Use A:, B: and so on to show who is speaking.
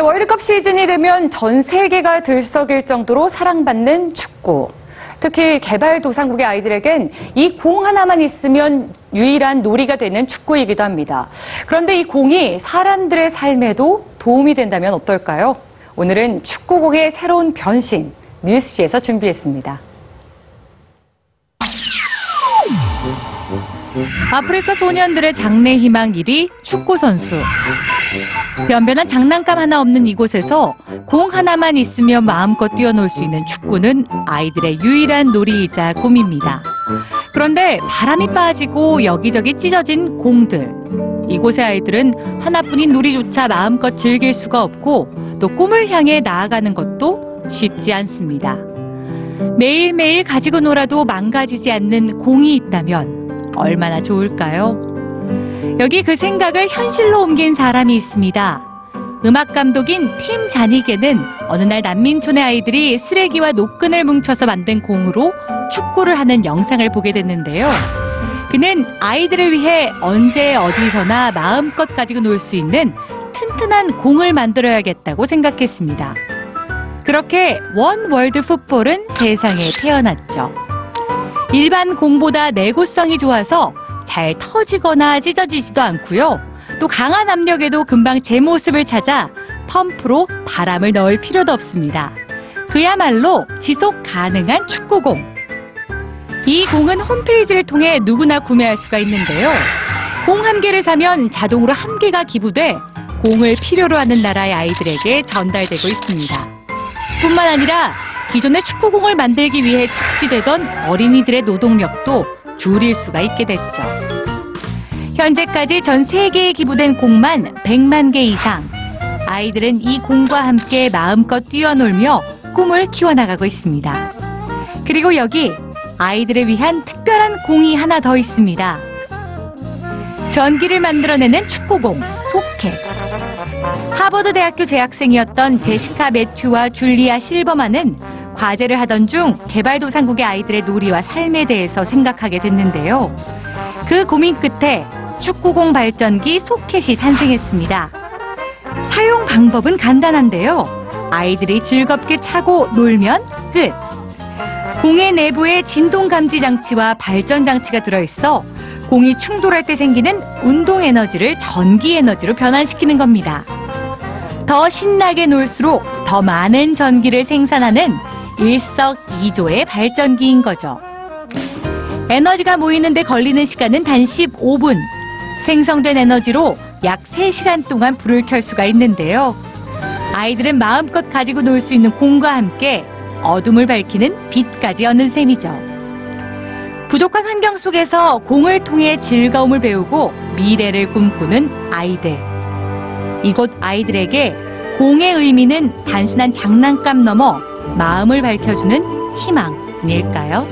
A: 월드컵 시즌이 되면 전 세계가 들썩일 정도로 사랑받는 축구. 특히 개발도상국의 아이들에겐 이 공 하나만 있으면 유일한 놀이가 되는 축구이기도 합니다. 그런데 이 공이 사람들의 삶에도 도움이 된다면 어떨까요? 오늘은 축구공의 새로운 변신, 뉴스지에서 준비했습니다.
B: 아프리카 소년들의 장래 희망 1위 축구 선수. 변변한 장난감 하나 없는 이곳에서 공 하나만 있으면 마음껏 뛰어놀 수 있는 축구는 아이들의 유일한 놀이이자 꿈입니다. 그런데 바람이 빠지고 여기저기 찢어진 공들. 이곳의 아이들은 하나뿐인 놀이조차 마음껏 즐길 수가 없고 또 꿈을 향해 나아가는 것도 쉽지 않습니다. 매일매일 가지고 놀아도 망가지지 않는 공이 있다면 얼마나 좋을까요? 여기 그 생각을 현실로 옮긴 사람이 있습니다. 음악 감독인 팀 자니게는 어느 날 난민촌의 아이들이 쓰레기와 노끈을 뭉쳐서 만든 공으로 축구를 하는 영상을 보게 됐는데요. 그는 아이들을 위해 언제 어디서나 마음껏 가지고 놀 수 있는 튼튼한 공을 만들어야겠다고 생각했습니다. 그렇게 원 월드 풋볼은 세상에 태어났죠. 일반 공보다 내구성이 좋아서 잘 터지거나 찢어지지도 않고요. 또 강한 압력에도 금방 제 모습을 찾아 펌프로 바람을 넣을 필요도 없습니다. 그야말로 지속 가능한 축구공. 이 공은 홈페이지를 통해 누구나 구매할 수가 있는데요. 공 한 개를 사면 자동으로 한 개가 기부돼 공을 필요로 하는 나라의 아이들에게 전달되고 있습니다. 뿐만 아니라 기존의 축구공을 만들기 위해 착취되던 어린이들의 노동력도 줄일 수가 있게 됐죠. 현재까지 전 세계에 기부된 공만 100만 개 이상. 아이들은 이 공과 함께 마음껏 뛰어놀며 꿈을 키워나가고 있습니다. 그리고 여기 아이들을 위한 특별한 공이 하나 더 있습니다. 전기를 만들어내는 축구공, 포켓. 하버드 대학교 재학생이었던 제시카 매튜와 줄리아 실버만은 과제를 하던 중 개발도상국의 아이들의 놀이와 삶에 대해서 생각하게 됐는데요. 그 고민 끝에 축구공 발전기 소켓이 탄생했습니다. 사용 방법은 간단한데요. 아이들이 즐겁게 차고 놀면 끝. 공의 내부에 진동 감지 장치와 발전 장치가 들어있어 공이 충돌할 때 생기는 운동 에너지를 전기 에너지로 변환시키는 겁니다. 더 신나게 놀수록 더 많은 전기를 생산하는 일석이조의 발전기인 거죠. 에너지가 모이는데 걸리는 시간은 단 15분. 생성된 에너지로 약 3시간 동안 불을 켤 수가 있는데요. 아이들은 마음껏 가지고 놀 수 있는 공과 함께 어둠을 밝히는 빛까지 얻는 셈이죠. 부족한 환경 속에서 공을 통해 즐거움을 배우고 미래를 꿈꾸는 아이들. 이곳 아이들에게 공의 의미는 단순한 장난감 넘어 마음을 밝혀주는 희망 아닐까요?